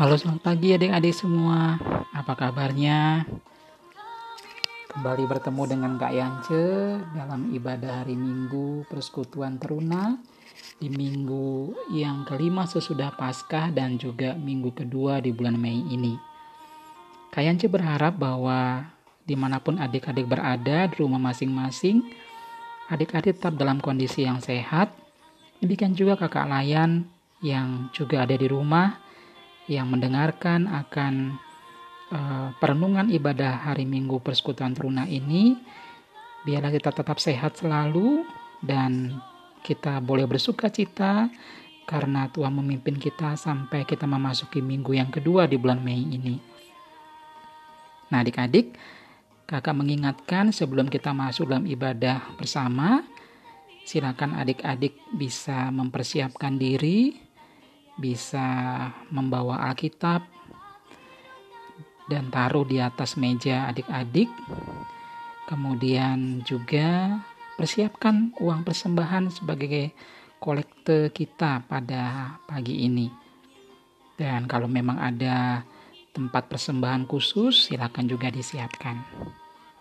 Halo selamat pagi adik-adik semua Apa kabarnya? Kembali bertemu dengan Kak Yance dalam ibadah hari Minggu Persekutuan Teruna di minggu yang kelima sesudah Paskah dan juga minggu kedua di bulan Mei ini. Kak Yance berharap bahwa di mana pun adik-adik berada di rumah masing-masing, adik-adik tetap dalam kondisi yang sehat. Demikian juga kakak Layan yang juga ada di rumah yang mendengarkan akan uh, perenungan ibadah hari Minggu Persekutuan Teruna ini, biarlah kita tetap sehat selalu dan kita boleh bersuka cita karena Tuhan memimpin kita sampai kita memasuki minggu yang kedua di bulan Mei ini. Nah, adik-adik, kakak mengingatkan sebelum kita masuk dalam ibadah bersama, silakan adik-adik bisa mempersiapkan diri bisa membawa Alkitab dan taruh di atas meja adik-adik. Kemudian juga persiapkan uang persembahan sebagai kolekte kita pada pagi ini. Dan kalau memang ada tempat persembahan khusus, silakan juga disiapkan.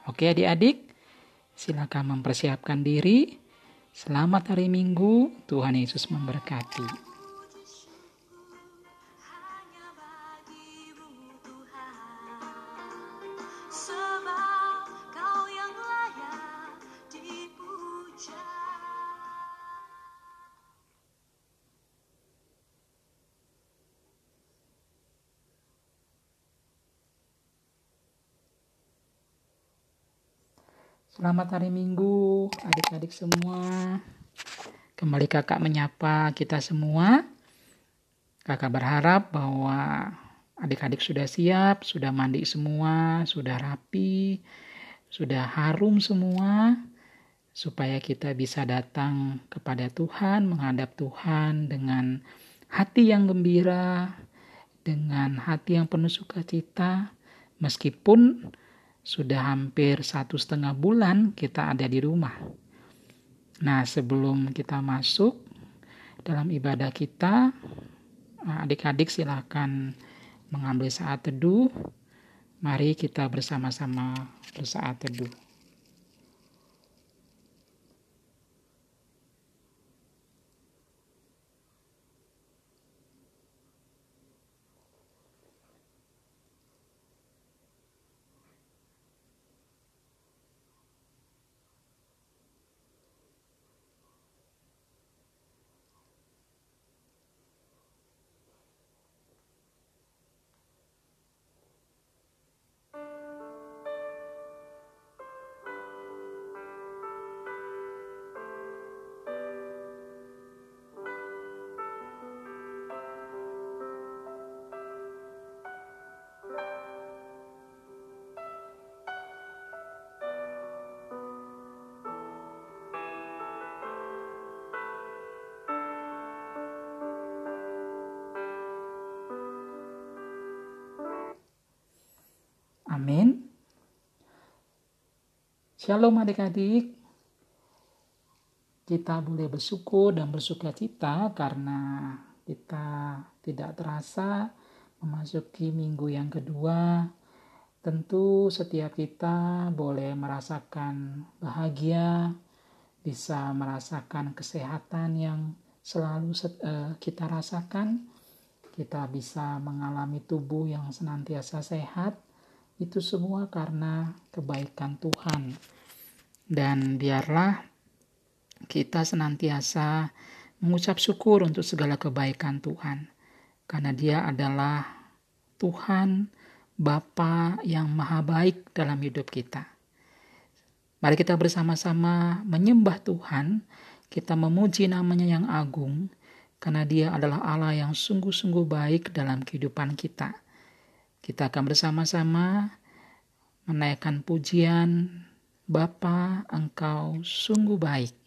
Oke adik-adik, silakan mempersiapkan diri. Selamat hari Minggu, Tuhan Yesus memberkati. Selamat hari Minggu, adik-adik semua. Kembali kakak menyapa kita semua. Kakak berharap bahwa adik-adik sudah siap, sudah mandi semua, sudah rapi, sudah harum semua, supaya kita bisa datang kepada Tuhan, menghadap Tuhan dengan hati yang gembira, dengan hati yang penuh sukacita, meskipun sudah hampir satu setengah bulan kita ada di rumah. Nah, sebelum kita masuk dalam ibadah kita, adik-adik silahkan mengambil saat teduh. Mari kita bersama-sama bersaat teduh. Shalom adik-adik. Kita boleh bersyukur dan bersuka cita karena kita tidak terasa memasuki minggu yang kedua. Tentu setiap kita boleh merasakan bahagia, bisa merasakan kesehatan yang selalu eh, kita rasakan. Kita bisa mengalami tubuh yang senantiasa sehat itu semua karena kebaikan Tuhan. Dan biarlah kita senantiasa mengucap syukur untuk segala kebaikan Tuhan. Karena dia adalah Tuhan Bapa yang maha baik dalam hidup kita. Mari kita bersama-sama menyembah Tuhan, kita memuji namanya yang agung, karena dia adalah Allah yang sungguh-sungguh baik dalam kehidupan kita. Kita akan bersama-sama menaikkan pujian, Bapa, Engkau sungguh baik.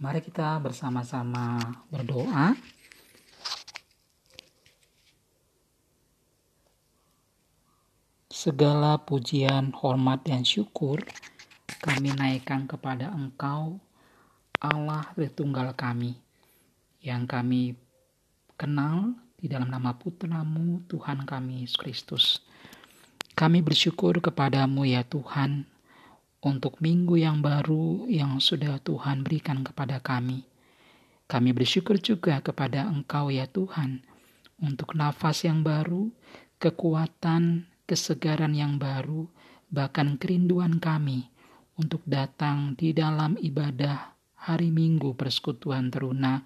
Mari kita bersama-sama berdoa. Segala pujian, hormat, dan syukur kami naikkan kepada Engkau, Allah Tritunggal kami, yang kami kenal di dalam nama putramu Tuhan kami Kristus. Kami bersyukur kepadamu ya Tuhan, untuk minggu yang baru yang sudah Tuhan berikan kepada kami. Kami bersyukur juga kepada Engkau ya Tuhan untuk nafas yang baru, kekuatan, kesegaran yang baru, bahkan kerinduan kami untuk datang di dalam ibadah hari Minggu persekutuan teruna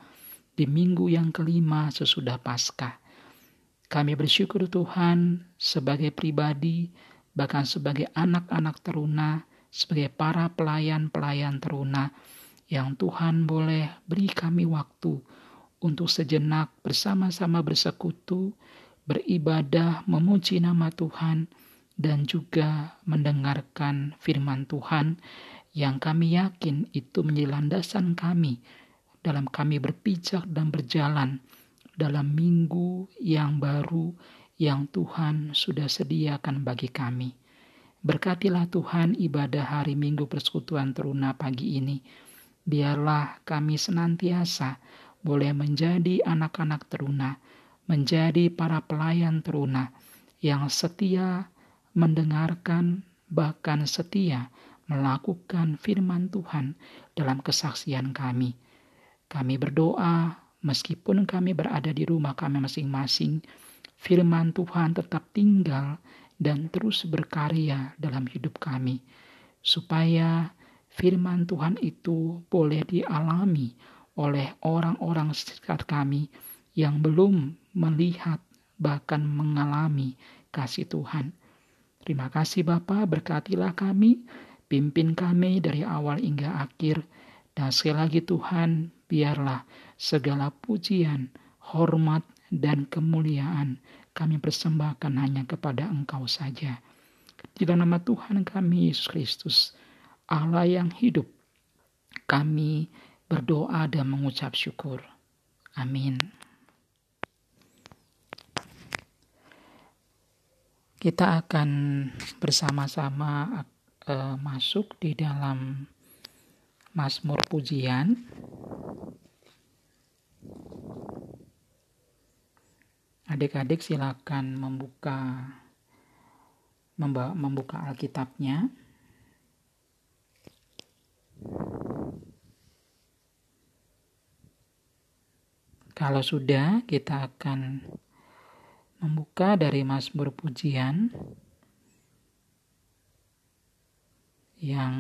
di minggu yang kelima sesudah Paskah. Kami bersyukur Tuhan sebagai pribadi, bahkan sebagai anak-anak teruna, sebagai para pelayan-pelayan teruna yang Tuhan boleh beri kami waktu untuk sejenak bersama-sama bersekutu, beribadah, memuji nama Tuhan, dan juga mendengarkan firman Tuhan yang kami yakin itu menjadi landasan kami dalam kami berpijak dan berjalan dalam minggu yang baru yang Tuhan sudah sediakan bagi kami. Berkatilah Tuhan ibadah hari Minggu Persekutuan Teruna pagi ini. Biarlah kami senantiasa boleh menjadi anak-anak teruna, menjadi para pelayan teruna yang setia mendengarkan, bahkan setia melakukan firman Tuhan dalam kesaksian kami. Kami berdoa, meskipun kami berada di rumah kami masing-masing, firman Tuhan tetap tinggal dan terus berkarya dalam hidup kami, supaya firman Tuhan itu boleh dialami oleh orang-orang sekitar kami yang belum melihat bahkan mengalami kasih Tuhan. Terima kasih Bapa, berkatilah kami, pimpin kami dari awal hingga akhir, dan sekali lagi Tuhan, biarlah segala pujian, hormat, dan kemuliaan kami persembahkan hanya kepada Engkau saja. Di dalam nama Tuhan kami Yesus Kristus, Allah yang hidup, kami berdoa dan mengucap syukur. Amin. Kita akan bersama-sama uh, masuk di dalam Mazmur Pujian Adik-adik silakan membuka membuka Alkitabnya. Kalau sudah, kita akan membuka dari Mazmur Pujian yang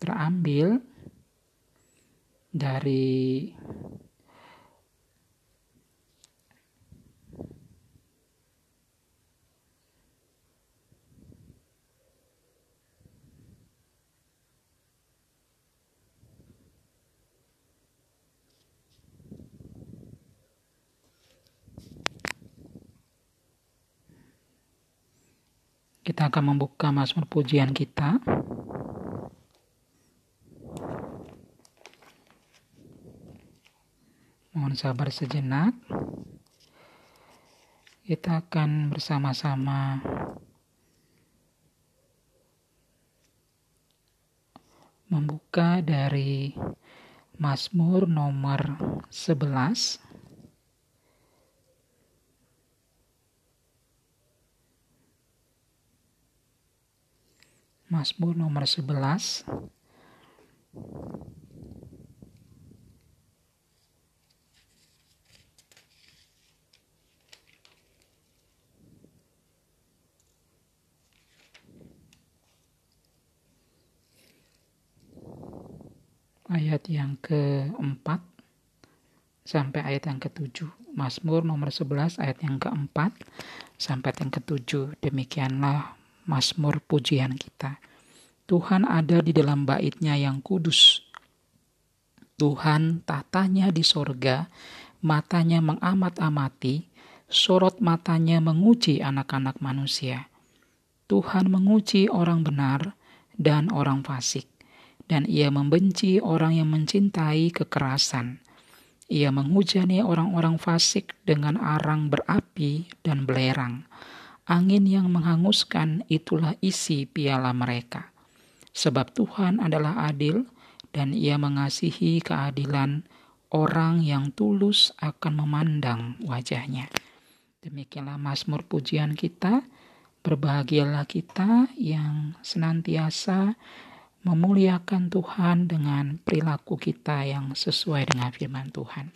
terambil dari Kita akan membuka Mazmur pujian kita. Mohon sabar sejenak. Kita akan bersama-sama membuka dari Mazmur nomor 11 Mazmur nomor 11 ayat yang keempat sampai ayat yang ketujuh. Mazmur nomor 11 ayat yang keempat sampai yang ketujuh. Demikianlah Mazmur pujian kita. Tuhan ada di dalam baitnya yang kudus. Tuhan tatanya di sorga, matanya mengamat-amati, sorot matanya menguji anak-anak manusia. Tuhan menguji orang benar dan orang fasik, dan ia membenci orang yang mencintai kekerasan. Ia menghujani orang-orang fasik dengan arang berapi dan belerang. Angin yang menghanguskan itulah isi piala mereka. Sebab Tuhan adalah adil dan ia mengasihi keadilan orang yang tulus akan memandang wajahnya. Demikianlah Mazmur pujian kita. Berbahagialah kita yang senantiasa memuliakan Tuhan dengan perilaku kita yang sesuai dengan firman Tuhan.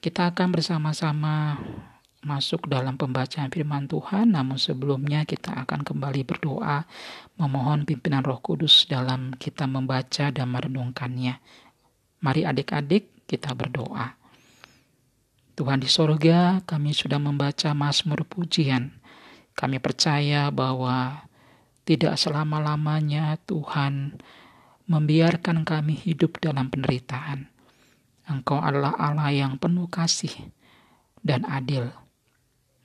Kita akan bersama-sama masuk dalam pembacaan firman Tuhan, namun sebelumnya kita akan kembali berdoa memohon pimpinan Roh Kudus dalam kita membaca dan merenungkannya. Mari adik-adik kita berdoa. Tuhan di sorga, kami sudah membaca Mazmur pujian. Kami percaya bahwa tidak selama-lamanya Tuhan membiarkan kami hidup dalam penderitaan. Engkau adalah Allah yang penuh kasih dan adil.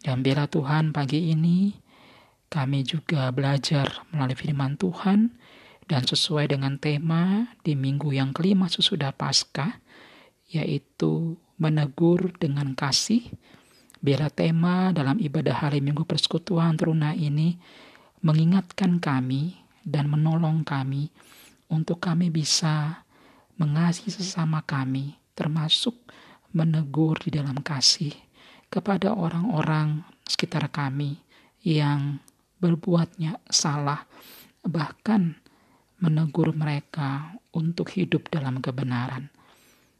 Dan bila Tuhan pagi ini kami juga belajar melalui firman Tuhan dan sesuai dengan tema di minggu yang kelima sesudah Paskah, yaitu menegur dengan kasih. Bila tema dalam ibadah hari Minggu Persekutuan Teruna ini mengingatkan kami dan menolong kami untuk kami bisa mengasihi sesama kami, termasuk menegur di dalam kasih kepada orang-orang sekitar kami yang berbuatnya salah, bahkan menegur mereka untuk hidup dalam kebenaran.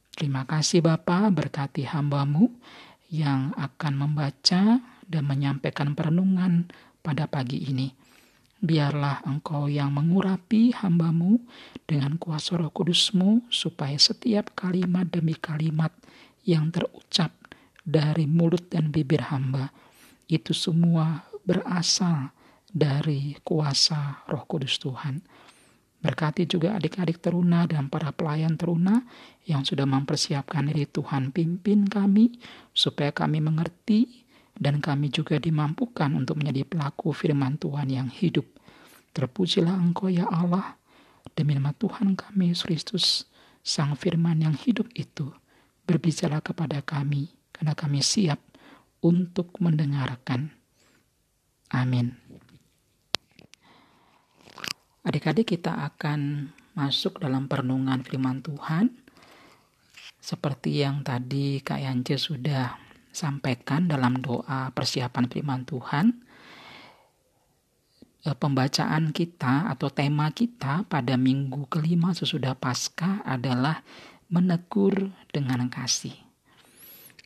Terima kasih Bapa berkati hambamu yang akan membaca dan menyampaikan perenungan pada pagi ini. Biarlah engkau yang mengurapi hambamu dengan kuasa roh kudusmu, supaya setiap kalimat demi kalimat yang terucap dari mulut dan bibir hamba, itu semua berasal dari kuasa roh kudus Tuhan. Berkati juga adik-adik teruna dan para pelayan teruna yang sudah mempersiapkan diri Tuhan pimpin kami, supaya kami mengerti dan kami juga dimampukan untuk menjadi pelaku firman Tuhan yang hidup. Terpujilah Engkau ya Allah, demi nama Tuhan kami Yesus Kristus, Sang Firman yang hidup itu, berbicara kepada kami, karena kami siap untuk mendengarkan. Amin. Adik-adik kita akan masuk dalam perenungan firman Tuhan. Seperti yang tadi Kak Yance sudah sampaikan dalam doa persiapan firman Tuhan, e, pembacaan kita atau tema kita pada minggu kelima sesudah Paskah adalah menegur dengan kasih.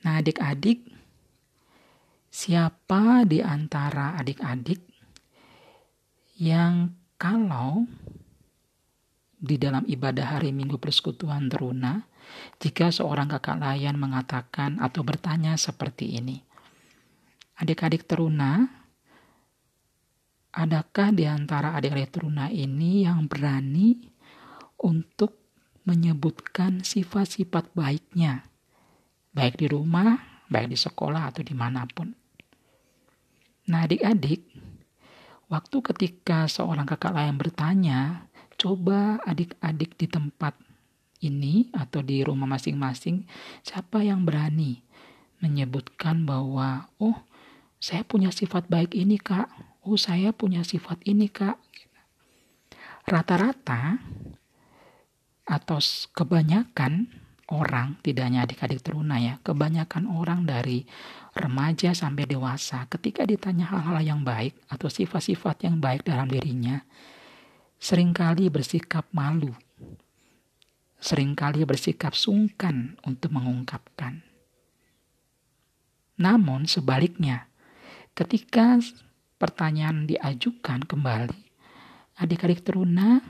Nah, adik-adik, siapa di antara adik-adik yang kalau di dalam ibadah hari Minggu Persekutuan Teruna jika seorang kakak layan mengatakan atau bertanya seperti ini. Adik-adik teruna, adakah di antara adik-adik teruna ini yang berani untuk menyebutkan sifat-sifat baiknya, baik di rumah, baik di sekolah, atau di mana pun. Nah adik-adik, waktu ketika seorang kakak lain bertanya, coba adik-adik di tempat ini atau di rumah masing-masing, siapa yang berani menyebutkan bahwa, oh, saya punya sifat baik ini, Kak. Oh, saya punya sifat ini, Kak. Rata-rata atau kebanyakan orang, tidak hanya adik-adik teruna ya, kebanyakan orang dari remaja sampai dewasa, ketika ditanya hal-hal yang baik atau sifat-sifat yang baik dalam dirinya, sering kali bersikap malu sering kali bersikap sungkan untuk mengungkapkan. Namun sebaliknya, ketika pertanyaan diajukan kembali, adik-adik teruna,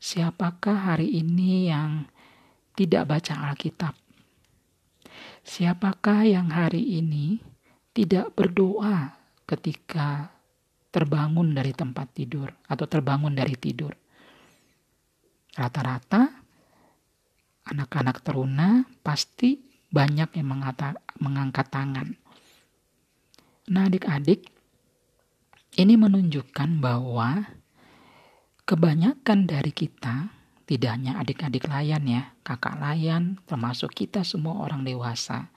siapakah hari ini yang tidak baca Alkitab? Siapakah yang hari ini tidak berdoa ketika terbangun dari tempat tidur atau terbangun dari tidur? Rata-rata anak-anak teruna pasti banyak yang mengata, mengangkat tangan. Nah adik-adik, ini menunjukkan bahwa kebanyakan dari kita, tidak hanya adik-adik layan ya, kakak layan, termasuk kita semua orang dewasa.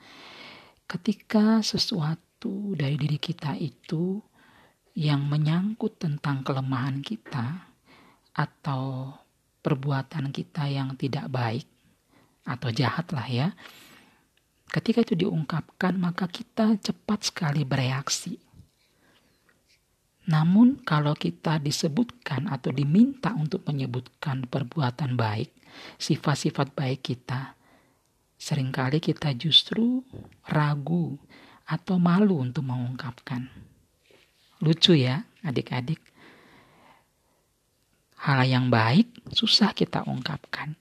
Ketika sesuatu dari diri kita itu yang menyangkut tentang kelemahan kita atau perbuatan kita yang tidak baik atau jahat lah ya, ketika itu diungkapkan maka kita cepat sekali bereaksi namun kalau kita disebutkan atau diminta untuk menyebutkan perbuatan baik, sifat-sifat baik kita, sering kali kita justru ragu atau malu untuk mengungkapkan. Lucu ya adik-adik. Hal yang baik susah kita ungkapkan.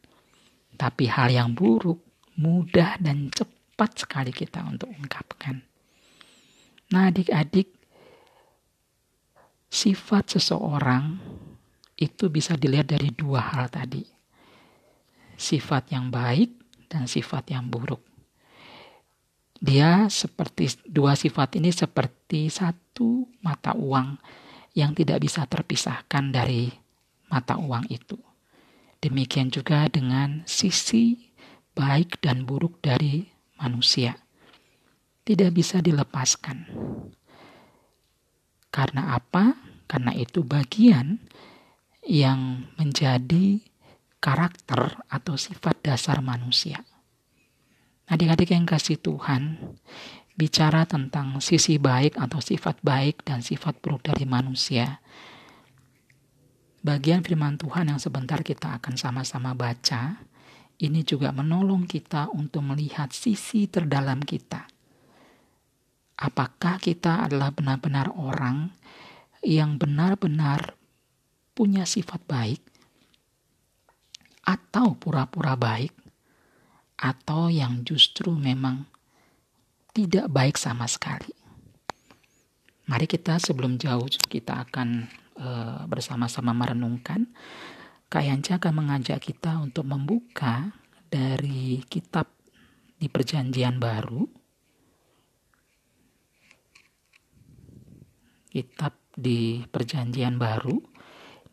Tapi hal yang buruk mudah dan cepat sekali kita untuk ungkapkan. Nah adik-adik sifat seseorang itu bisa dilihat dari dua hal tadi. Sifat yang baik dan sifat yang buruk. Dia seperti dua sifat ini seperti satu mata uang yang tidak bisa terpisahkan dari mata uang itu. Demikian juga dengan sisi baik dan buruk dari manusia. Tidak bisa dilepaskan. Karena apa? Karena itu bagian yang menjadi karakter atau sifat dasar manusia. Adik-adik yang kasih Tuhan, bicara tentang sisi baik atau sifat baik dan sifat buruk dari manusia. Bagian firman Tuhan yang sebentar kita akan sama-sama baca, ini juga menolong kita untuk melihat sisi terdalam kita apakah kita adalah benar-benar orang yang benar-benar punya sifat baik atau pura-pura baik atau yang justru memang tidak baik sama sekali. Mari kita sebelum jauh kita akan e, bersama-sama merenungkan. Kak Yanca akan mengajak kita untuk membuka dari kitab di perjanjian baru kitab di Perjanjian Baru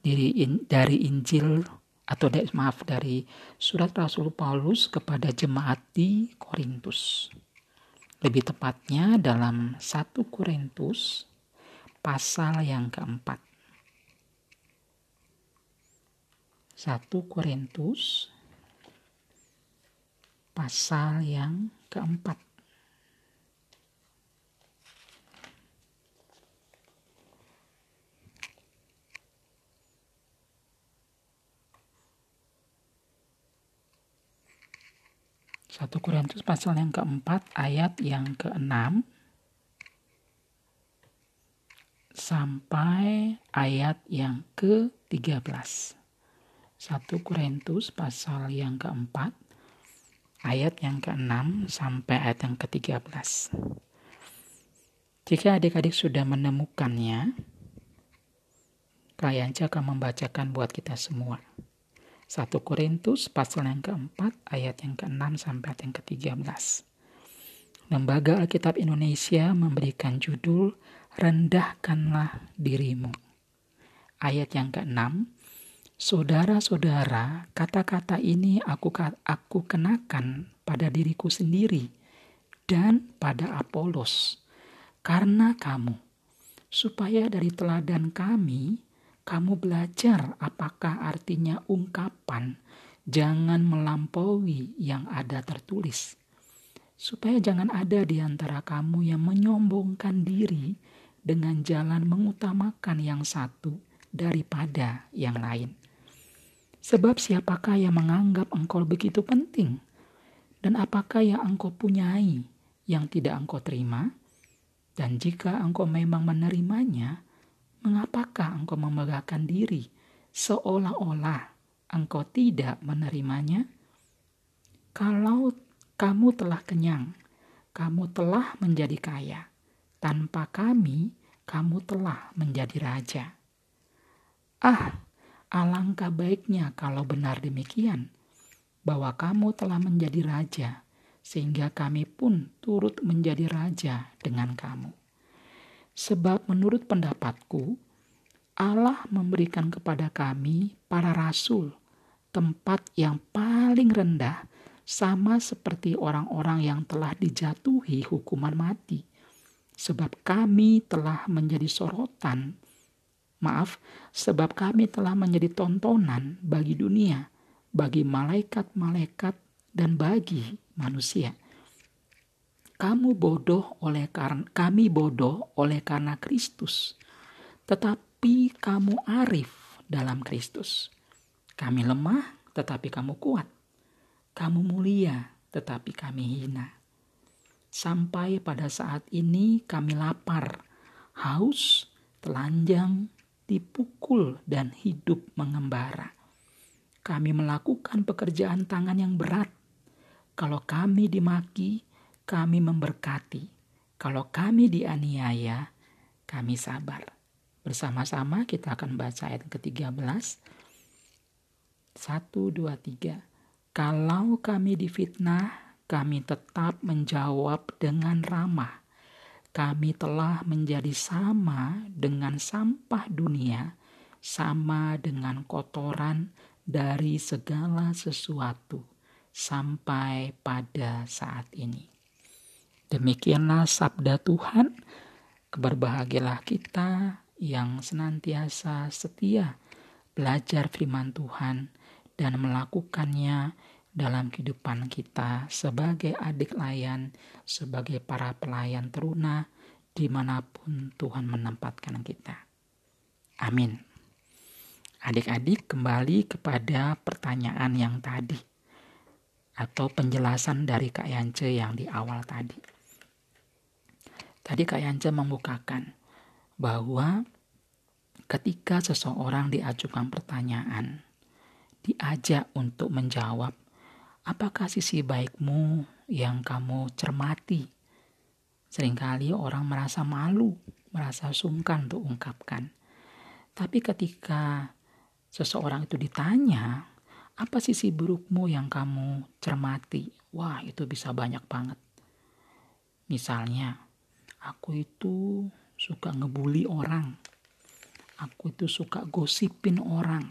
dari dari Injil atau maaf dari surat Rasul Paulus kepada jemaat di Korintus. Lebih tepatnya dalam 1 Korintus pasal yang keempat. 1 Korintus pasal yang keempat. 1 Korintus pasal yang keempat ayat yang keenam sampai ayat yang ke-13. 1 Korintus pasal yang keempat ayat yang keenam sampai ayat yang ke-13. Jika adik-adik sudah menemukannya, Kak akan membacakan buat kita semua. 1 Korintus pasal yang keempat ayat yang ke-6 sampai yang ke-13. Lembaga Alkitab Indonesia memberikan judul Rendahkanlah dirimu. Ayat yang ke-6, Saudara-saudara, kata-kata ini aku aku kenakan pada diriku sendiri dan pada Apolos karena kamu supaya dari teladan kami kamu belajar apakah artinya ungkapan jangan melampaui yang ada tertulis. Supaya jangan ada di antara kamu yang menyombongkan diri dengan jalan mengutamakan yang satu daripada yang lain. Sebab siapakah yang menganggap engkau begitu penting? Dan apakah yang engkau punyai yang tidak engkau terima? Dan jika engkau memang menerimanya, Mengapakah engkau memegahkan diri seolah-olah engkau tidak menerimanya? Kalau kamu telah kenyang, kamu telah menjadi kaya. Tanpa kami, kamu telah menjadi raja. Ah, alangkah baiknya kalau benar demikian, bahwa kamu telah menjadi raja, sehingga kami pun turut menjadi raja dengan kamu. Sebab menurut pendapatku, Allah memberikan kepada kami para rasul tempat yang paling rendah sama seperti orang-orang yang telah dijatuhi hukuman mati. Sebab kami telah menjadi sorotan, maaf, sebab kami telah menjadi tontonan bagi dunia, bagi malaikat-malaikat dan bagi manusia. Kamu bodoh oleh karena kami bodoh oleh karena Kristus. Tetapi kamu arif dalam Kristus. Kami lemah tetapi kamu kuat. Kamu mulia tetapi kami hina. Sampai pada saat ini kami lapar, haus, telanjang, dipukul dan hidup mengembara. Kami melakukan pekerjaan tangan yang berat kalau kami dimaki, kami memberkati. Kalau kami dianiaya, kami sabar. Bersama-sama kita akan baca ayat ke-13. 1, 2, 3. Kalau kami difitnah, kami tetap menjawab dengan ramah. Kami telah menjadi sama dengan sampah dunia, sama dengan kotoran dari segala sesuatu sampai pada saat ini. Demikianlah sabda Tuhan. Berbahagialah kita yang senantiasa setia belajar firman Tuhan dan melakukannya dalam kehidupan kita sebagai adik layan, sebagai para pelayan teruna, di mana pun Tuhan menempatkan kita. Amin. Adik-adik kembali kepada pertanyaan yang tadi atau penjelasan dari Kak Yance yang di awal tadi. Tadi Kak Yance membukakan bahwa ketika seseorang diajukan pertanyaan, diajak untuk menjawab, apakah sisi baikmu yang kamu cermati? Seringkali orang merasa malu, merasa sungkan untuk ungkapkan. Tapi ketika seseorang itu ditanya, apa sisi burukmu yang kamu cermati? Wah, itu bisa banyak banget. Misalnya, aku itu suka ngebully orang. Aku itu suka gosipin orang.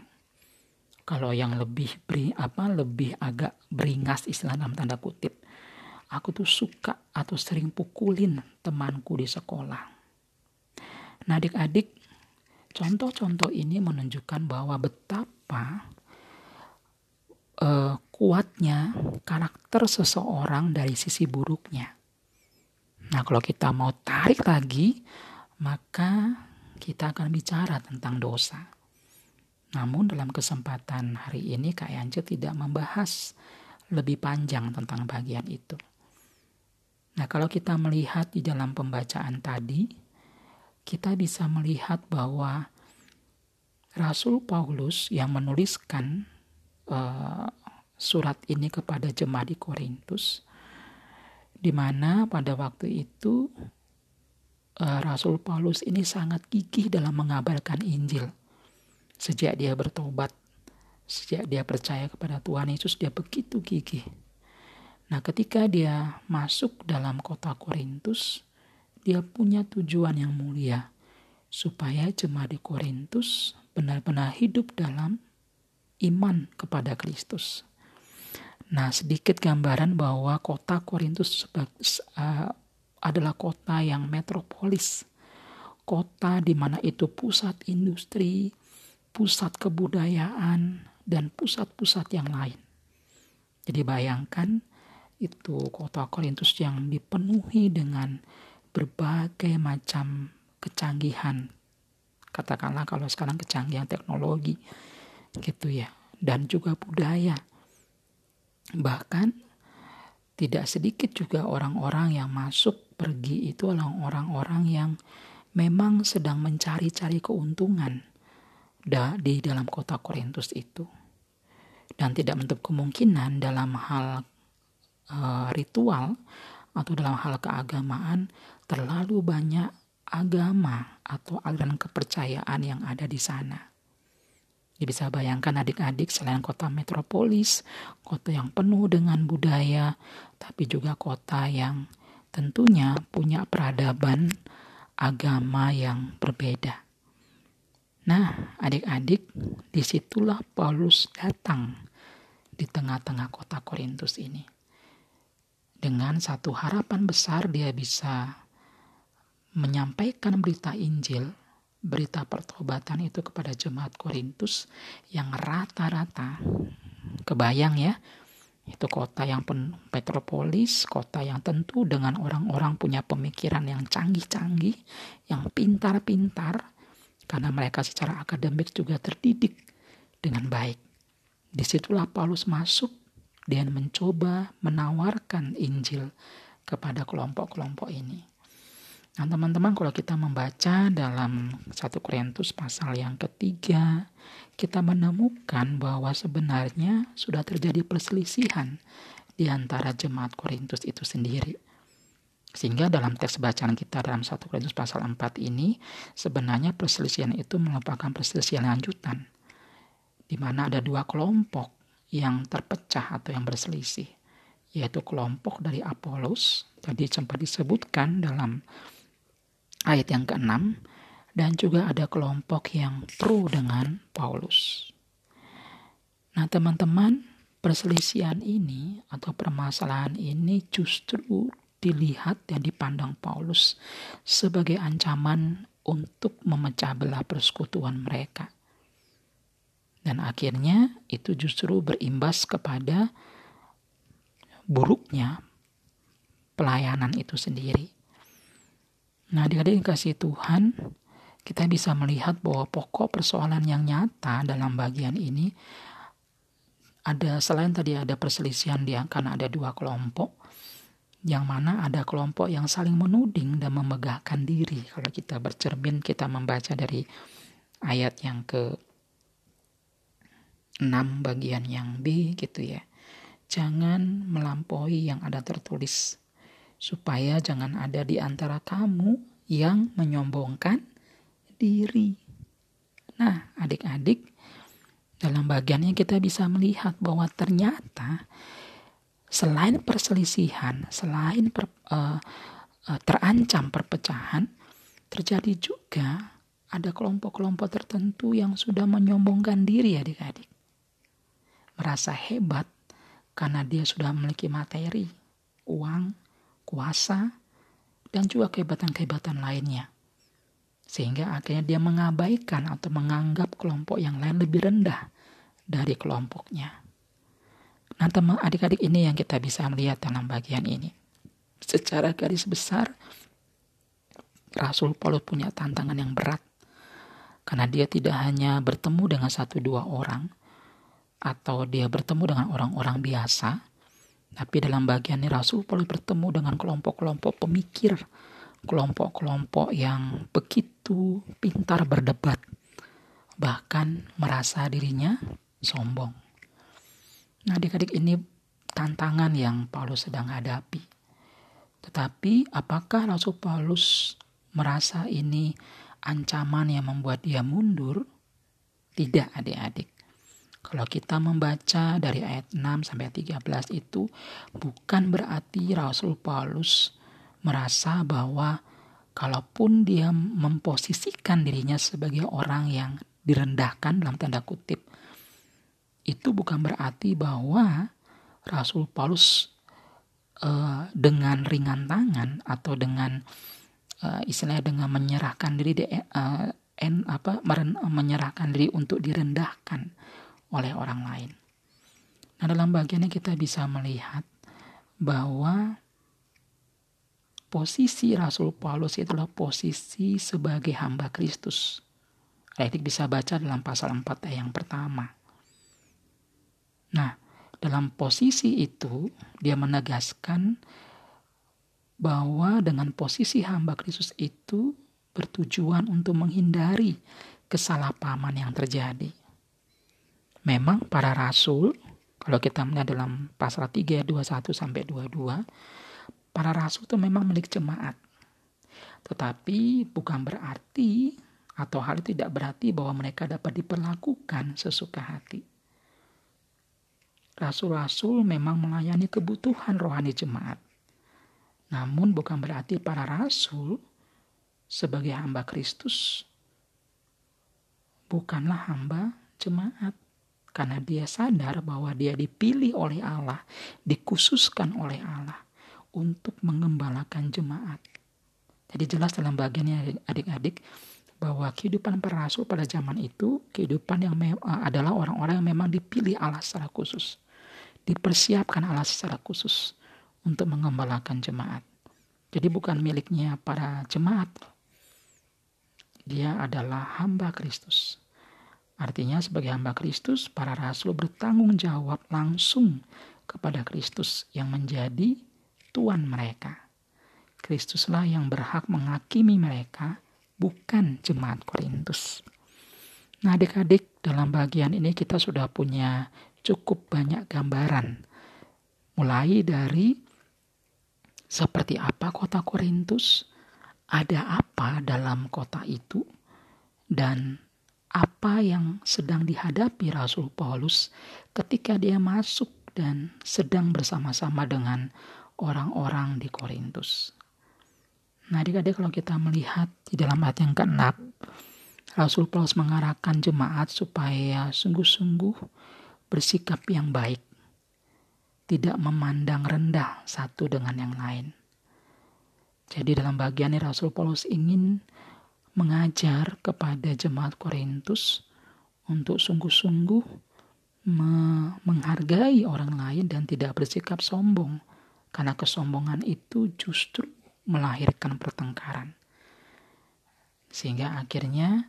Kalau yang lebih beri, apa lebih agak beringas istilah dalam tanda kutip. Aku tuh suka atau sering pukulin temanku di sekolah. Nah adik-adik, contoh-contoh ini menunjukkan bahwa betapa uh, kuatnya karakter seseorang dari sisi buruknya. Nah, kalau kita mau tarik lagi, maka kita akan bicara tentang dosa. Namun dalam kesempatan hari ini Kak Yance tidak membahas lebih panjang tentang bagian itu. Nah, kalau kita melihat di dalam pembacaan tadi, kita bisa melihat bahwa Rasul Paulus yang menuliskan uh, surat ini kepada jemaat di Korintus, di mana pada waktu itu uh, Rasul Paulus ini sangat gigih dalam mengabarkan Injil. Sejak dia bertobat, sejak dia percaya kepada Tuhan Yesus, dia begitu gigih. Nah, ketika dia masuk dalam kota Korintus, dia punya tujuan yang mulia supaya jemaat di Korintus benar-benar hidup dalam iman kepada Kristus. Nah, sedikit gambaran bahwa kota Korintus uh, adalah kota yang metropolis. Kota di mana itu pusat industri, pusat kebudayaan, dan pusat-pusat yang lain. Jadi bayangkan itu kota Korintus yang dipenuhi dengan berbagai macam kecanggihan. Katakanlah kalau sekarang kecanggihan teknologi gitu ya dan juga budaya bahkan tidak sedikit juga orang-orang yang masuk pergi itu orang-orang yang memang sedang mencari-cari keuntungan di dalam kota Korintus itu dan tidak menutup kemungkinan dalam hal uh, ritual atau dalam hal keagamaan terlalu banyak agama atau aliran kepercayaan yang ada di sana. Ya bisa bayangkan adik-adik selain kota metropolis, kota yang penuh dengan budaya, tapi juga kota yang tentunya punya peradaban agama yang berbeda. Nah, adik-adik, di situlah Paulus datang di tengah-tengah kota Korintus ini. Dengan satu harapan besar dia bisa menyampaikan berita Injil, berita pertobatan itu kepada jemaat Korintus yang rata-rata kebayang ya, itu kota yang metropolis, kota yang tentu dengan orang-orang punya pemikiran yang canggih-canggih, yang pintar-pintar, karena mereka secara akademik juga terdidik dengan baik. Di situlah Paulus masuk dan mencoba menawarkan Injil kepada kelompok-kelompok ini. Nah teman-teman kalau kita membaca dalam satu Korintus pasal yang ketiga, kita menemukan bahwa sebenarnya sudah terjadi perselisihan di antara jemaat Korintus itu sendiri. Sehingga dalam teks bacaan kita dalam 1 Korintus pasal 4 ini sebenarnya perselisihan itu merupakan perselisihan lanjutan di mana ada dua kelompok yang terpecah atau yang berselisih yaitu kelompok dari Apolos tadi sempat disebutkan dalam ayat yang ke-6 dan juga ada kelompok yang pro dengan Paulus. Nah, teman-teman, perselisihan ini atau permasalahan ini justru dilihat dan dipandang Paulus sebagai ancaman untuk memecah belah persekutuan mereka. Dan akhirnya itu justru berimbas kepada buruknya pelayanan itu sendiri. Nah, adik-adik kasih Tuhan, kita bisa melihat bahwa pokok persoalan yang nyata dalam bagian ini ada selain tadi ada perselisihan dia karena ada dua kelompok, yang mana ada kelompok yang saling menuding dan memegahkan diri. Kalau kita bercermin, kita membaca dari ayat yang ke 6 bagian yang B gitu ya. Jangan melampaui yang ada tertulis, supaya jangan ada di antara kamu yang menyombongkan diri. Nah, adik-adik, dalam bagiannya kita bisa melihat bahwa ternyata selain perselisihan, selain per, uh, uh, terancam perpecahan, terjadi juga ada kelompok-kelompok tertentu yang sudah menyombongkan diri adik-adik. Merasa hebat karena dia sudah memiliki materi, uang, kuasa, dan juga kehebatan-kehebatan lainnya. Sehingga akhirnya dia mengabaikan atau menganggap kelompok yang lain lebih rendah dari kelompoknya. Nah teman adik-adik ini yang kita bisa melihat dalam bagian ini. Secara garis besar, Rasul Paulus punya tantangan yang berat. Karena dia tidak hanya bertemu dengan satu dua orang, atau dia bertemu dengan orang-orang biasa, tapi dalam bagian ini Rasul Paulus bertemu dengan kelompok-kelompok pemikir, kelompok-kelompok yang begitu pintar berdebat, bahkan merasa dirinya sombong. Nah, adik-adik ini tantangan yang Paulus sedang hadapi. Tetapi apakah Rasul Paulus merasa ini ancaman yang membuat dia mundur? Tidak adik-adik. Kalau kita membaca dari ayat 6 sampai 13 itu bukan berarti Rasul Paulus merasa bahwa kalaupun dia memposisikan dirinya sebagai orang yang direndahkan dalam tanda kutip itu bukan berarti bahwa Rasul Paulus uh, dengan ringan tangan atau dengan uh, istilahnya dengan menyerahkan diri de, uh, en, apa meren, menyerahkan diri untuk direndahkan oleh orang lain. Nah, dalam bagiannya kita bisa melihat bahwa posisi Rasul Paulus itulah posisi sebagai hamba Kristus. Adik bisa baca dalam pasal 4 ayat yang pertama. Nah, dalam posisi itu dia menegaskan bahwa dengan posisi hamba Kristus itu bertujuan untuk menghindari kesalahpahaman yang terjadi. Memang para rasul, kalau kita melihat dalam pasal 3 21 sampai 22, para rasul itu memang milik jemaat. Tetapi bukan berarti atau hal itu tidak berarti bahwa mereka dapat diperlakukan sesuka hati Rasul-rasul memang melayani kebutuhan rohani jemaat. Namun bukan berarti para rasul sebagai hamba Kristus bukanlah hamba jemaat karena dia sadar bahwa dia dipilih oleh Allah, dikhususkan oleh Allah untuk mengembalakan jemaat. Jadi jelas dalam bagiannya adik-adik bahwa kehidupan para rasul pada zaman itu kehidupan yang adalah orang-orang yang memang dipilih Allah secara khusus. Dipersiapkan Allah secara khusus untuk mengembalakan jemaat. Jadi bukan miliknya para jemaat. Dia adalah hamba Kristus Artinya sebagai hamba Kristus, para rasul bertanggung jawab langsung kepada Kristus yang menjadi Tuhan mereka. Kristuslah yang berhak menghakimi mereka, bukan jemaat Korintus. Nah adik-adik dalam bagian ini kita sudah punya cukup banyak gambaran. Mulai dari seperti apa kota Korintus, ada apa dalam kota itu, dan apa yang sedang dihadapi Rasul Paulus ketika dia masuk dan sedang bersama-sama dengan orang-orang di Korintus. Nah, adik-adik kalau kita melihat di dalam ayat yang ke-6, Rasul Paulus mengarahkan jemaat supaya sungguh-sungguh bersikap yang baik, tidak memandang rendah satu dengan yang lain. Jadi dalam bagian ini Rasul Paulus ingin mengajar kepada jemaat Korintus untuk sungguh-sungguh me menghargai orang lain dan tidak bersikap sombong karena kesombongan itu justru melahirkan pertengkaran. Sehingga akhirnya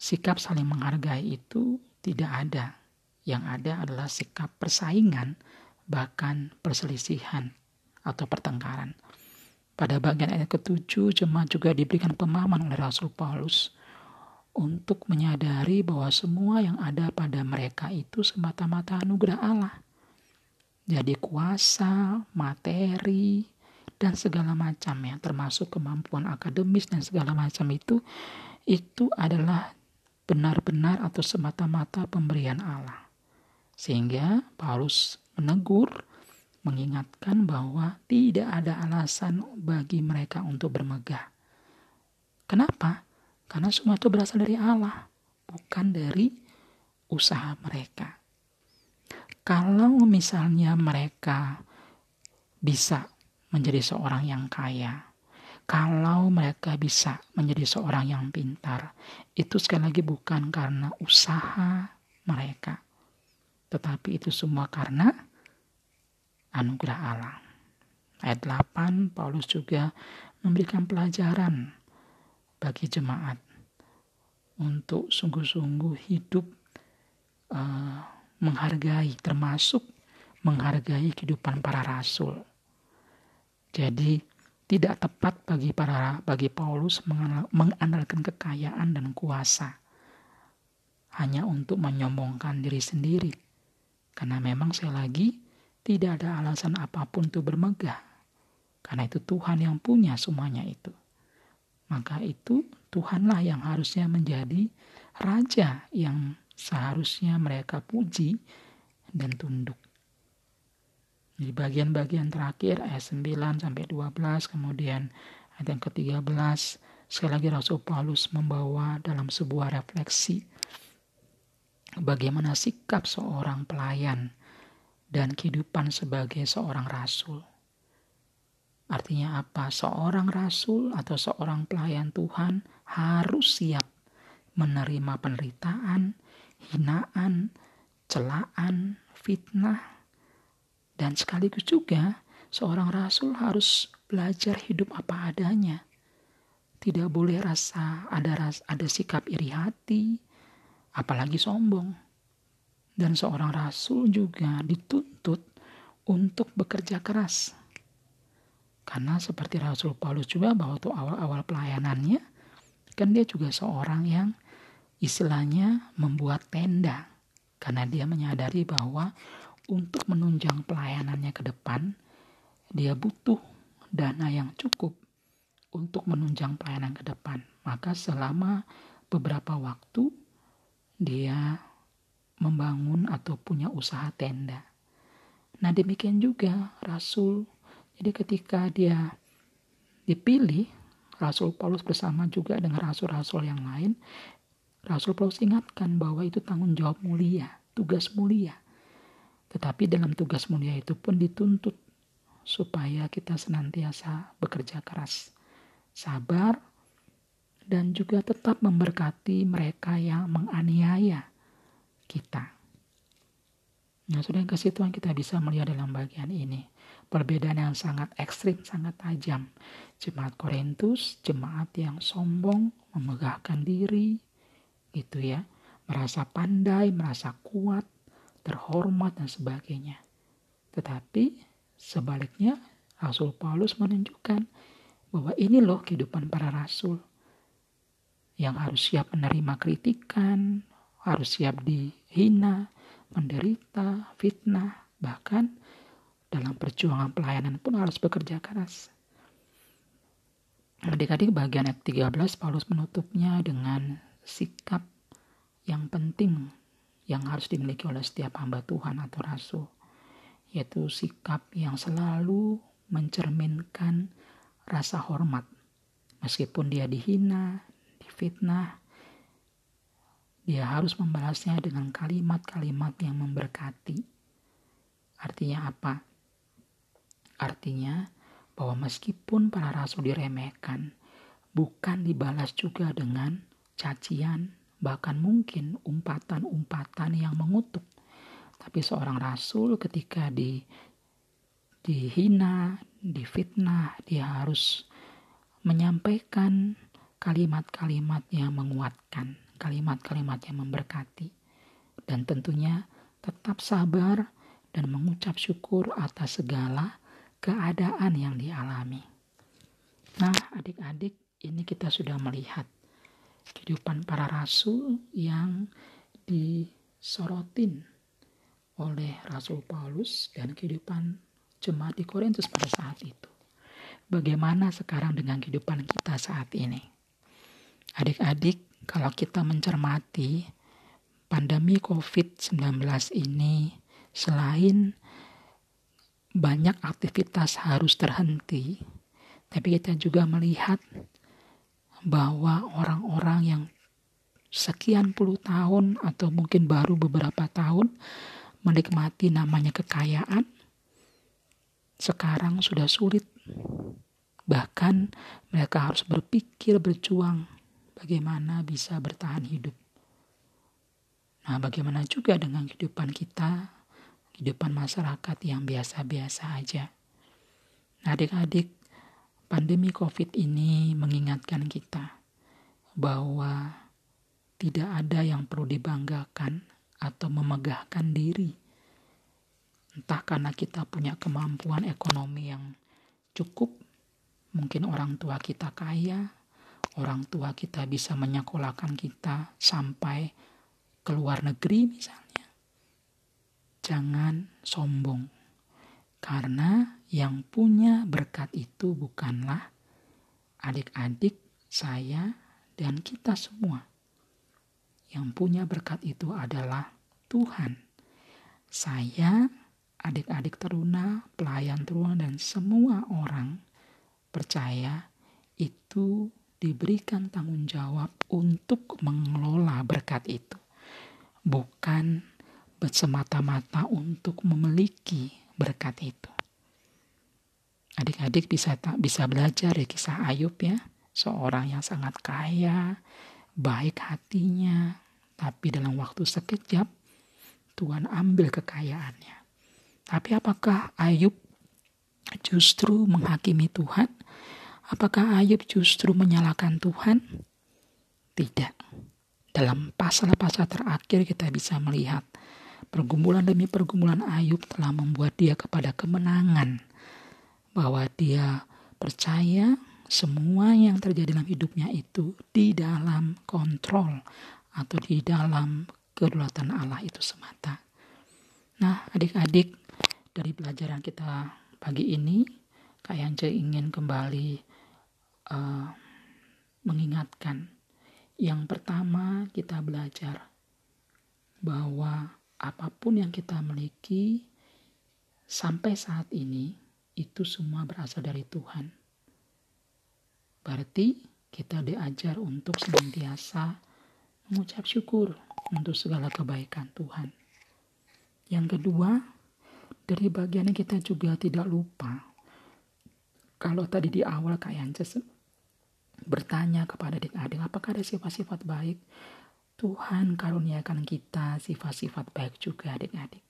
sikap saling menghargai itu tidak ada. Yang ada adalah sikap persaingan bahkan perselisihan atau pertengkaran. Pada bagian ayat ketujuh, jemaat juga diberikan pemahaman oleh Rasul Paulus untuk menyadari bahwa semua yang ada pada mereka itu semata-mata anugerah Allah. Jadi kuasa, materi, dan segala macam ya, termasuk kemampuan akademis dan segala macam itu, itu adalah benar-benar atau semata-mata pemberian Allah. Sehingga Paulus menegur mengingatkan bahwa tidak ada alasan bagi mereka untuk bermegah. Kenapa? Karena semua itu berasal dari Allah, bukan dari usaha mereka. Kalau misalnya mereka bisa menjadi seorang yang kaya, kalau mereka bisa menjadi seorang yang pintar, itu sekali lagi bukan karena usaha mereka, tetapi itu semua karena anugerah Allah. Ayat 8 Paulus juga memberikan pelajaran bagi jemaat untuk sungguh-sungguh hidup uh, menghargai termasuk menghargai kehidupan para rasul. Jadi tidak tepat bagi para bagi Paulus mengandalkan kekayaan dan kuasa hanya untuk menyombongkan diri sendiri. Karena memang saya lagi tidak ada alasan apa pun untuk bermegah. Karena itu Tuhan yang punya semuanya itu. Maka itu Tuhanlah yang harusnya menjadi raja yang seharusnya mereka puji dan tunduk. Di bagian-bagian terakhir ayat 9 sampai 12 kemudian ayat yang ke-13 sekali lagi Rasul Paulus membawa dalam sebuah refleksi bagaimana sikap seorang pelayan dan kehidupan sebagai seorang rasul. Artinya apa? Seorang rasul atau seorang pelayan Tuhan harus siap menerima penderitaan, hinaan, celaan, fitnah, dan sekaligus juga seorang rasul harus belajar hidup apa adanya. Tidak boleh rasa ada ras, ada sikap iri hati, apalagi sombong dan seorang rasul juga dituntut untuk bekerja keras. Karena seperti Rasul Paulus juga bahwa waktu awal-awal pelayanannya kan dia juga seorang yang istilahnya membuat tenda karena dia menyadari bahwa untuk menunjang pelayanannya ke depan dia butuh dana yang cukup untuk menunjang pelayanan ke depan. Maka selama beberapa waktu dia membangun atau punya usaha tenda. Nah demikian juga Rasul. Jadi ketika dia dipilih, Rasul Paulus bersama juga dengan rasul-rasul yang lain, Rasul Paulus ingatkan bahwa itu tanggung jawab mulia, tugas mulia. Tetapi dalam tugas mulia itu pun dituntut supaya kita senantiasa bekerja keras, sabar, dan juga tetap memberkati mereka yang menganiaya kita. Nah, sudah kasih Tuhan kita bisa melihat dalam bagian ini. Perbedaan yang sangat ekstrim, sangat tajam. Jemaat Korintus, jemaat yang sombong, memegahkan diri, itu ya. Merasa pandai, merasa kuat, terhormat dan sebagainya. Tetapi sebaliknya Rasul Paulus menunjukkan bahwa ini loh kehidupan para rasul yang harus siap menerima kritikan, harus siap dihina, menderita, fitnah, bahkan dalam perjuangan pelayanan pun harus bekerja keras. Adik-adik bagian ayat 13 Paulus menutupnya dengan sikap yang penting yang harus dimiliki oleh setiap hamba Tuhan atau rasul, yaitu sikap yang selalu mencerminkan rasa hormat. Meskipun dia dihina, difitnah, dia harus membalasnya dengan kalimat-kalimat yang memberkati. Artinya apa? Artinya bahwa meskipun para rasul diremehkan, bukan dibalas juga dengan cacian, bahkan mungkin umpatan-umpatan yang mengutuk. Tapi seorang rasul ketika di dihina, difitnah, dia harus menyampaikan kalimat-kalimat yang menguatkan, kalimat-kalimat yang memberkati. Dan tentunya tetap sabar dan mengucap syukur atas segala keadaan yang dialami. Nah, adik-adik, ini kita sudah melihat kehidupan para rasul yang disorotin oleh Rasul Paulus dan kehidupan jemaat di Korintus pada saat itu. Bagaimana sekarang dengan kehidupan kita saat ini? Adik-adik, kalau kita mencermati pandemi COVID-19 ini selain banyak aktivitas harus terhenti, tapi kita juga melihat bahwa orang-orang yang sekian puluh tahun atau mungkin baru beberapa tahun menikmati namanya kekayaan sekarang sudah sulit. Bahkan mereka harus berpikir berjuang bagaimana bisa bertahan hidup. Nah, bagaimana juga dengan kehidupan kita, kehidupan masyarakat yang biasa-biasa aja. Nah, adik-adik, Pandemi COVID ini mengingatkan kita bahwa tidak ada yang perlu dibanggakan atau memegahkan diri. Entah karena kita punya kemampuan ekonomi yang cukup, mungkin orang tua kita kaya, orang tua kita bisa menyekolahkan kita sampai ke luar negeri misalnya. Jangan sombong, karena yang punya berkat itu bukanlah adik-adik saya dan kita semua. Yang punya berkat itu adalah Tuhan. Saya, adik-adik teruna, pelayan teruna, dan semua orang percaya itu diberikan tanggung jawab untuk mengelola berkat itu. Bukan semata-mata untuk memiliki berkat itu. Adik-adik bisa tak bisa belajar dari kisah Ayub ya, seorang yang sangat kaya, baik hatinya, tapi dalam waktu sekejap Tuhan ambil kekayaannya. Tapi apakah Ayub justru menghakimi Tuhan? Apakah Ayub justru menyalahkan Tuhan? Tidak. Dalam pasal-pasal terakhir kita bisa melihat pergumulan demi pergumulan Ayub telah membuat dia kepada kemenangan bahwa dia percaya semua yang terjadi dalam hidupnya itu di dalam kontrol atau di dalam kedaulatan Allah itu semata. Nah, adik-adik dari pelajaran kita pagi ini, Kak Yance ingin kembali uh, mengingatkan. Yang pertama kita belajar bahwa apa pun yang kita miliki sampai saat ini itu semua berasal dari Tuhan. Berarti kita diajar untuk senantiasa mengucap syukur untuk segala kebaikan Tuhan. Yang kedua, dari bagiannya kita juga tidak lupa. Kalau tadi di awal Kak Yances bertanya kepada adik-adik apakah ada sifat-sifat baik, Tuhan karuniakan kita sifat-sifat baik juga adik-adik.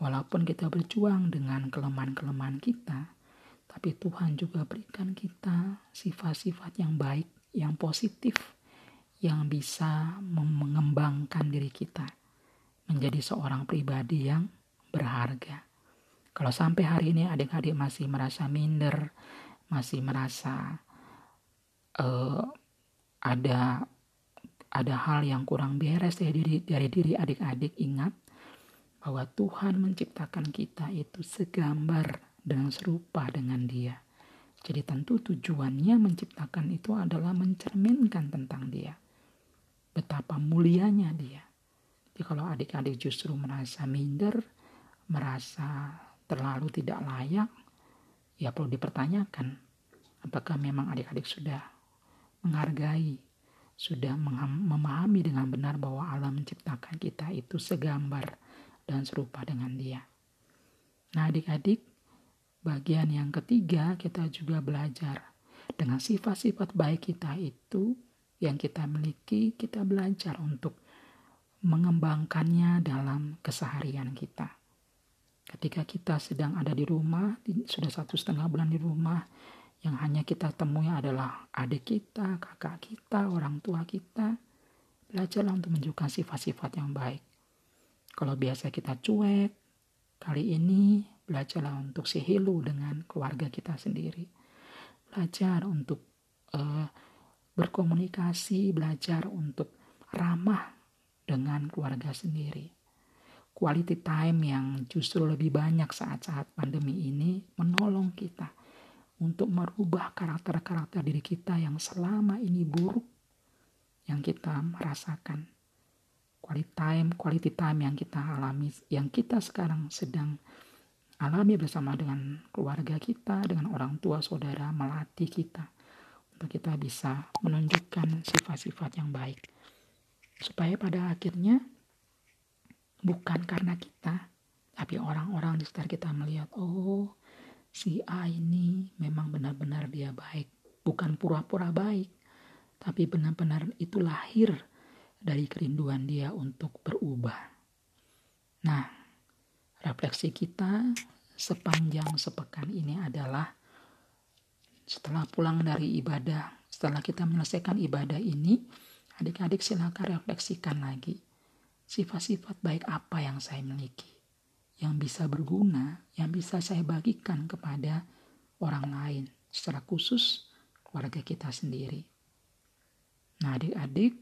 Walaupun kita berjuang dengan kelemahan-kelemahan kita, tapi Tuhan juga berikan kita sifat-sifat yang baik, yang positif, yang bisa mengembangkan diri kita menjadi seorang pribadi yang berharga. Kalau sampai hari ini adik-adik masih merasa minder, masih merasa uh, ada ada hal yang kurang beres dari diri dari diri adik-adik, ingat bahwa Tuhan menciptakan kita itu segambar dan serupa dengan Dia. Jadi tentu tujuannya menciptakan itu adalah mencerminkan tentang Dia. Betapa mulianya Dia. Jadi kalau adik-adik justru merasa minder, merasa terlalu tidak layak, ya perlu dipertanyakan apakah memang adik-adik sudah menghargai, sudah memahami dengan benar bahwa Allah menciptakan kita itu segambar dan serupa dengan Dia. Nah, adik-adik, bagian yang ketiga kita juga belajar dengan sifat-sifat baik kita itu yang kita miliki, kita belajar untuk mengembangkannya dalam keseharian kita. Ketika kita sedang ada di rumah, sudah satu setengah bulan di rumah, yang hanya kita temui adalah adik kita, kakak kita, orang tua kita. Belajarlah untuk menunjukkan sifat-sifat yang baik. Kalau biasa kita cuek, kali ini belajarlah untuk sihilu dengan keluarga kita sendiri. Belajar untuk uh, berkomunikasi, belajar untuk ramah dengan keluarga sendiri quality time yang justru lebih banyak saat-saat pandemi ini menolong kita untuk merubah karakter-karakter diri kita yang selama ini buruk yang kita merasakan. Quality time, quality time yang kita alami, yang kita sekarang sedang alami bersama dengan keluarga kita, dengan orang tua, saudara, melatih kita untuk kita bisa menunjukkan sifat-sifat yang baik. Supaya pada akhirnya bukan karena kita, tapi orang-orang di sekitar kita melihat, oh si A ini memang benar-benar dia baik, bukan pura-pura baik, tapi benar-benar itu lahir dari kerinduan dia untuk berubah. Nah, refleksi kita sepanjang sepekan ini adalah setelah pulang dari ibadah, setelah kita menyelesaikan ibadah ini, adik-adik silakan refleksikan lagi sifat-sifat baik apa yang saya miliki, yang bisa berguna, yang bisa saya bagikan kepada orang lain, secara khusus keluarga kita sendiri. Nah, adik-adik,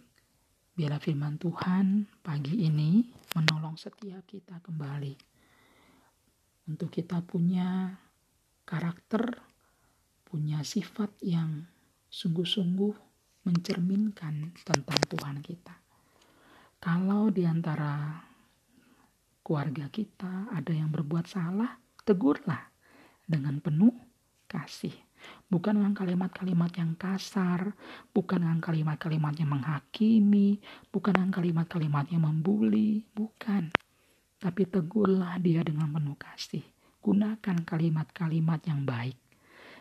biarlah firman Tuhan pagi ini menolong setiap kita kembali untuk kita punya karakter, punya sifat yang sungguh-sungguh mencerminkan tentang Tuhan kita. Kalau di antara keluarga kita ada yang berbuat salah, tegurlah dengan penuh kasih. Bukan dengan kalimat-kalimat yang kasar, bukan dengan kalimat-kalimat yang menghakimi, bukan dengan kalimat-kalimat yang membuli, bukan. Tapi tegurlah dia dengan penuh kasih. Gunakan kalimat-kalimat yang baik.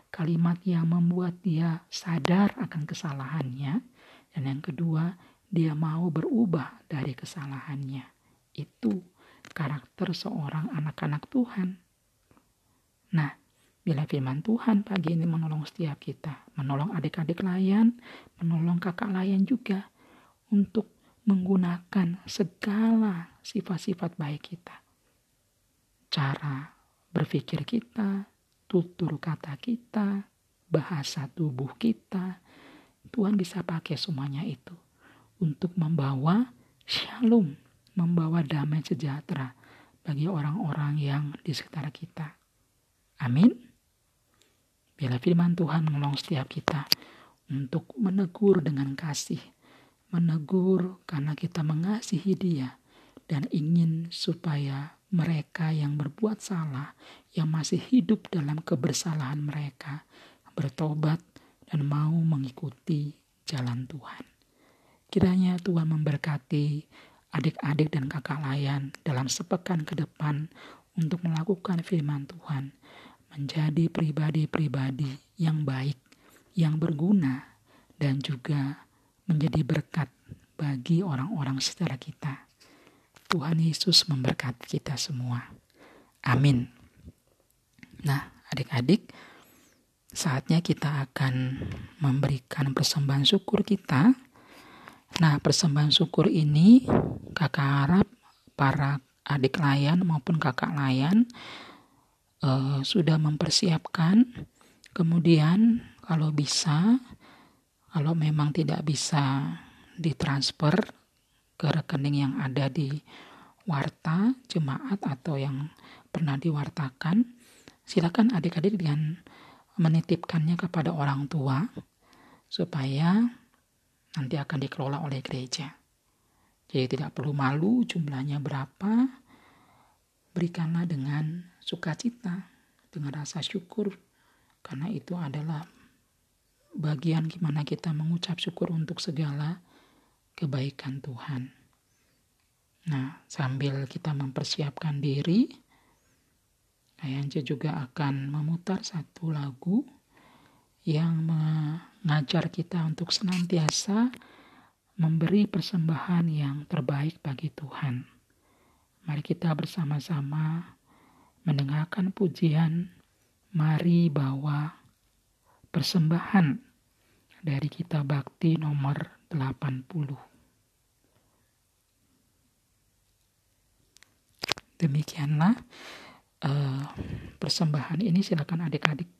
Kalimat yang membuat dia sadar akan kesalahannya. Dan yang kedua, dia mau berubah dari kesalahannya. Itu karakter seorang anak-anak Tuhan. Nah, bila firman Tuhan pagi ini menolong setiap kita, menolong adik-adik layan, menolong kakak layan juga untuk menggunakan segala sifat-sifat baik kita. Cara berpikir kita, tutur kata kita, bahasa tubuh kita, Tuhan bisa pakai semuanya itu untuk membawa shalom, membawa damai sejahtera bagi orang-orang yang di sekitar kita. Amin. Bila firman Tuhan menolong setiap kita untuk menegur dengan kasih, menegur karena kita mengasihi Dia dan ingin supaya mereka yang berbuat salah, yang masih hidup dalam kebersalahan mereka, bertobat dan mau mengikuti jalan Tuhan. Kiranya Tuhan memberkati adik-adik dan kakak layan dalam sepekan ke depan untuk melakukan firman Tuhan, menjadi pribadi-pribadi yang baik, yang berguna, dan juga menjadi berkat bagi orang-orang secara kita. Tuhan Yesus memberkati kita semua. Amin. Nah, adik-adik, saatnya kita akan memberikan persembahan syukur kita. Nah, persembahan syukur ini kakak harap para adik layan maupun kakak layan uh, sudah mempersiapkan. Kemudian kalau bisa, kalau memang tidak bisa ditransfer ke rekening yang ada di warta jemaat atau yang pernah diwartakan, silakan adik-adik dengan menitipkannya kepada orang tua supaya nanti akan dikelola oleh gereja. Jadi tidak perlu malu jumlahnya berapa, berikanlah dengan sukacita, dengan rasa syukur, karena itu adalah bagian gimana kita mengucap syukur untuk segala kebaikan Tuhan. Nah, sambil kita mempersiapkan diri, Ayanja juga akan memutar satu lagu yang mengajar kita untuk senantiasa memberi persembahan yang terbaik bagi Tuhan. Mari kita bersama-sama mendengarkan pujian, mari bawa persembahan dari kita bakti nomor 80. Demikianlah uh, persembahan ini silakan adik-adik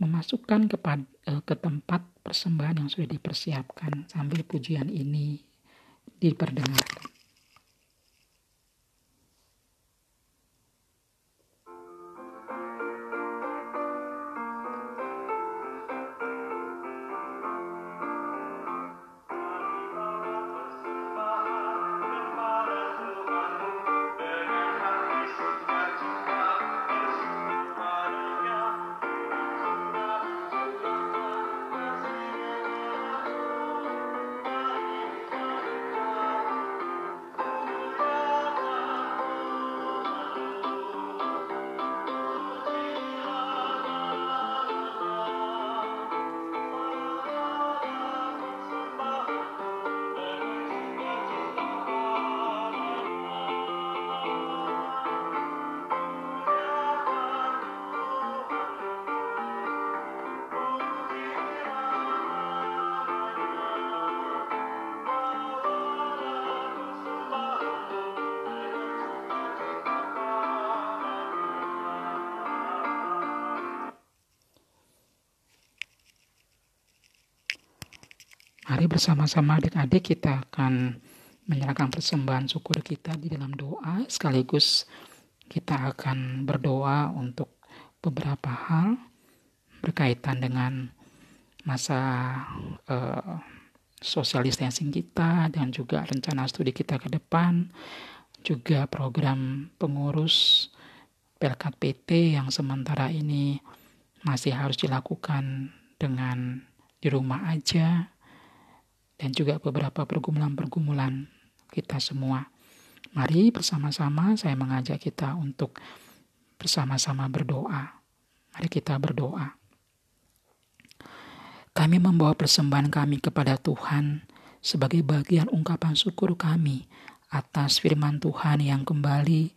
memasukkan kepada, uh, ke tempat persembahan yang sudah dipersiapkan sambil pujian ini diperdengarkan. Mari bersama-sama adik-adik kita akan menyerahkan persembahan syukur kita di dalam doa. Sekaligus kita akan berdoa untuk beberapa hal berkaitan dengan masa uh, social distancing kita dan juga rencana studi kita ke depan. Juga program pengurus Pelkat PT yang sementara ini masih harus dilakukan dengan di rumah aja dan juga beberapa pergumulan-pergumulan kita semua. Mari bersama-sama saya mengajak kita untuk bersama-sama berdoa. Mari kita berdoa. Kami membawa persembahan kami kepada Tuhan sebagai bagian ungkapan syukur kami atas firman Tuhan yang kembali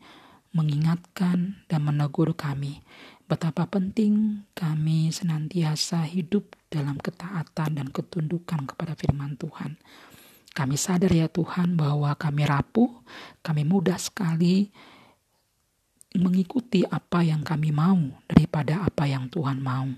mengingatkan dan menegur kami betapa penting kami senantiasa hidup dalam ketaatan dan ketundukan kepada firman Tuhan. Kami sadar ya Tuhan bahwa kami rapuh, kami mudah sekali mengikuti apa yang kami mau daripada apa yang Tuhan mau.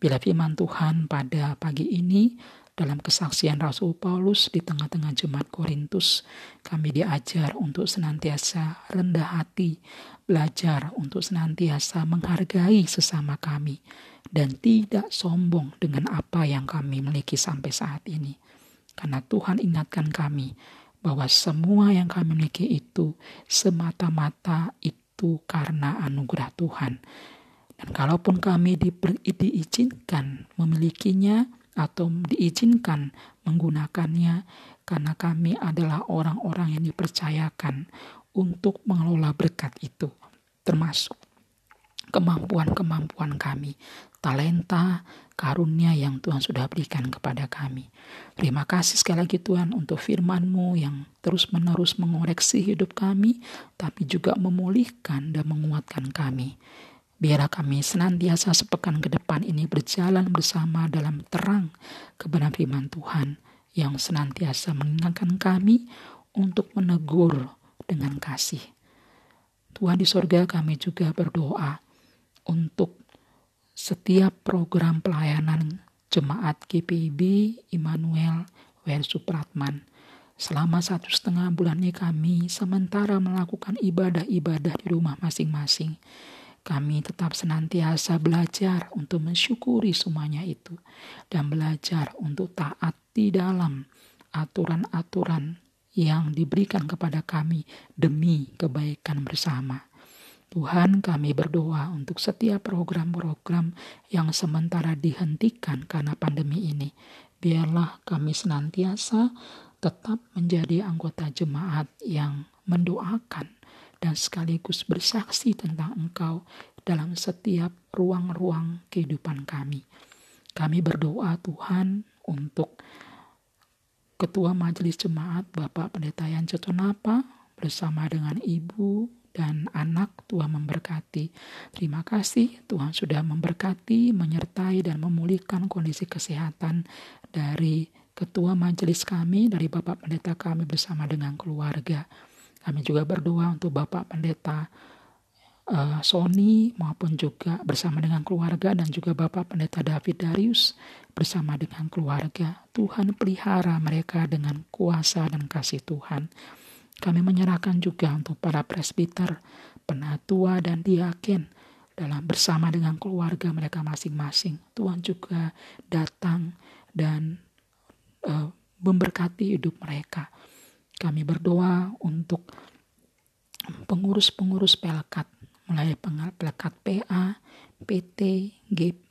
Bila firman Tuhan pada pagi ini dalam kesaksian Rasul Paulus di tengah-tengah jemaat Korintus, kami diajar untuk senantiasa rendah hati, belajar untuk senantiasa menghargai sesama kami, dan tidak sombong dengan apa yang kami miliki sampai saat ini. Karena Tuhan ingatkan kami bahwa semua yang kami miliki itu semata-mata itu karena anugerah Tuhan. Dan kalaupun kami di, diizinkan memilikinya, atau diizinkan menggunakannya karena kami adalah orang-orang yang dipercayakan untuk mengelola berkat itu, termasuk kemampuan-kemampuan kami, talenta, karunia yang Tuhan sudah berikan kepada kami. Terima kasih sekali lagi Tuhan untuk firman-Mu yang terus-menerus mengoreksi hidup kami, tapi juga memulihkan dan menguatkan kami. Biarlah kami senantiasa sepekan ke depan ini berjalan bersama dalam terang kebenaran firman Tuhan yang senantiasa mengingatkan kami untuk menegur dengan kasih. Tuhan di sorga kami juga berdoa untuk setiap program pelayanan jemaat GPIB Immanuel W. Supratman. Selama satu setengah bulan ini kami sementara melakukan ibadah-ibadah di rumah masing-masing. Kami tetap senantiasa belajar untuk mensyukuri semuanya itu dan belajar untuk taat di dalam aturan-aturan yang diberikan kepada kami demi kebaikan bersama. Tuhan kami berdoa untuk setiap program-program yang sementara dihentikan karena pandemi ini. Biarlah kami senantiasa tetap menjadi anggota jemaat yang mendoakan dan sekaligus bersaksi tentang Engkau dalam setiap ruang-ruang kehidupan kami. Kami berdoa Tuhan untuk Ketua Majelis Jemaat Bapak Pendeta Yan Cetonapa bersama dengan Ibu dan anak Tuhan memberkati. Terima kasih Tuhan sudah memberkati, menyertai dan memulihkan kondisi kesehatan dari ketua majelis kami, dari Bapak Pendeta kami bersama dengan keluarga. Kami juga berdoa untuk Bapak Pendeta uh, Sony maupun juga bersama dengan keluarga dan juga Bapak Pendeta David Darius bersama dengan keluarga. Tuhan pelihara mereka dengan kuasa dan kasih Tuhan. Kami menyerahkan juga untuk para presbiter, penatua, dan diaken dalam bersama dengan keluarga mereka masing-masing. Tuhan juga datang dan uh, memberkati hidup mereka. Kami berdoa untuk pengurus-pengurus pelekat, mulai pelekat PA, PT, GP,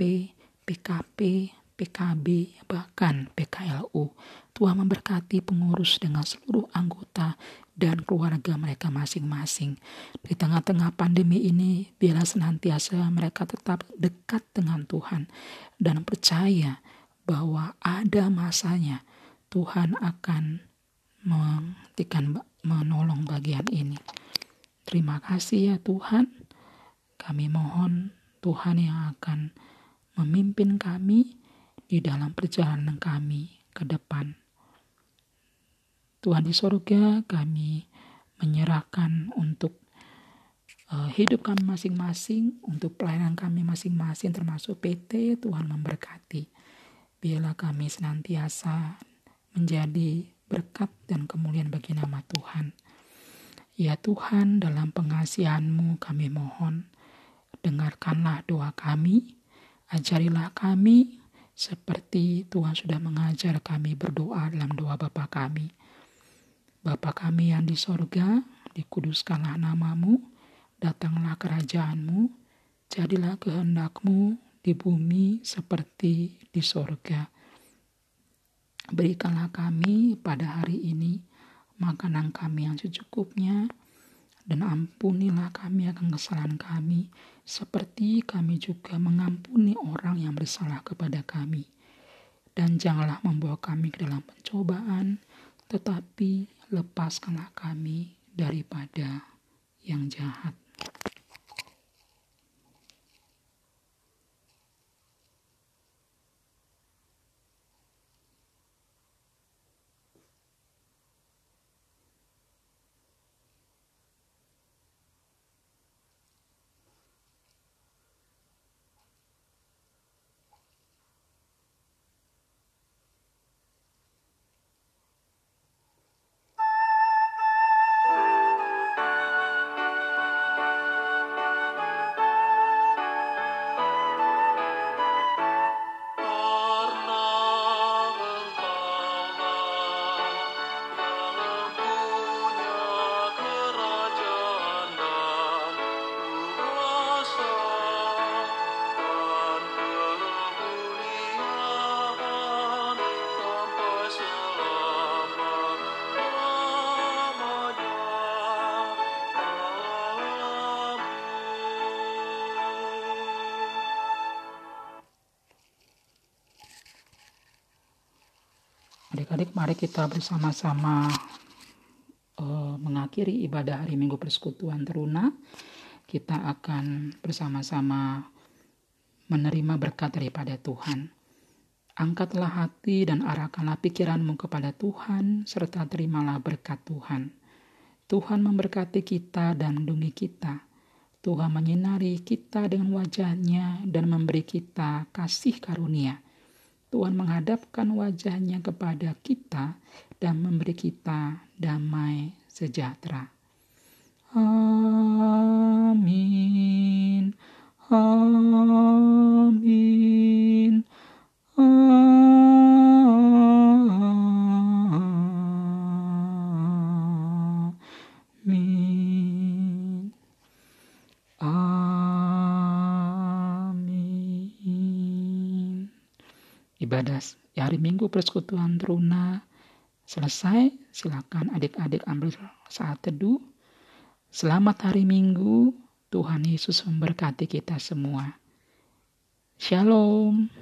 PKP, PKB, bahkan PKLU. Tuhan memberkati pengurus dengan seluruh anggota dan keluarga mereka masing-masing. Di tengah-tengah pandemi ini, biarlah senantiasa mereka tetap dekat dengan Tuhan dan percaya bahwa ada masanya Tuhan akan menghentikan menolong bagian ini. Terima kasih ya Tuhan. Kami mohon Tuhan yang akan memimpin kami di dalam perjalanan kami ke depan. Tuhan di sorga kami menyerahkan untuk uh, hidup kami masing-masing, untuk pelayanan kami masing-masing termasuk PT, Tuhan memberkati. Biarlah kami senantiasa menjadi berkat dan kemuliaan bagi nama Tuhan. Ya Tuhan, dalam pengasihanmu kami mohon, dengarkanlah doa kami, ajarilah kami seperti Tuhan sudah mengajar kami berdoa dalam doa Bapa kami. Bapa kami yang di sorga, dikuduskanlah namamu, datanglah kerajaanmu, jadilah kehendakmu di bumi seperti di sorga. Berikanlah kami pada hari ini makanan kami yang secukupnya, dan ampunilah kami akan kesalahan kami, seperti kami juga mengampuni orang yang bersalah kepada kami. Dan janganlah membawa kami ke dalam pencobaan, tetapi lepaskanlah kami daripada yang jahat. Mari kita bersama-sama uh, mengakhiri ibadah hari Minggu Persekutuan Teruna. Kita akan bersama-sama menerima berkat daripada Tuhan. Angkatlah hati dan arahkanlah pikiranmu kepada Tuhan, serta terimalah berkat Tuhan. Tuhan memberkati kita dan melindungi kita. Tuhan menyinari kita dengan wajahnya dan memberi kita kasih karunia. Tuhan menghadapkan wajahnya kepada kita dan memberi kita damai sejahtera. Amin. Amin. Amin. ibadah hari Minggu persekutuan teruna selesai. Silakan adik-adik ambil saat teduh. Selamat hari Minggu. Tuhan Yesus memberkati kita semua. Shalom.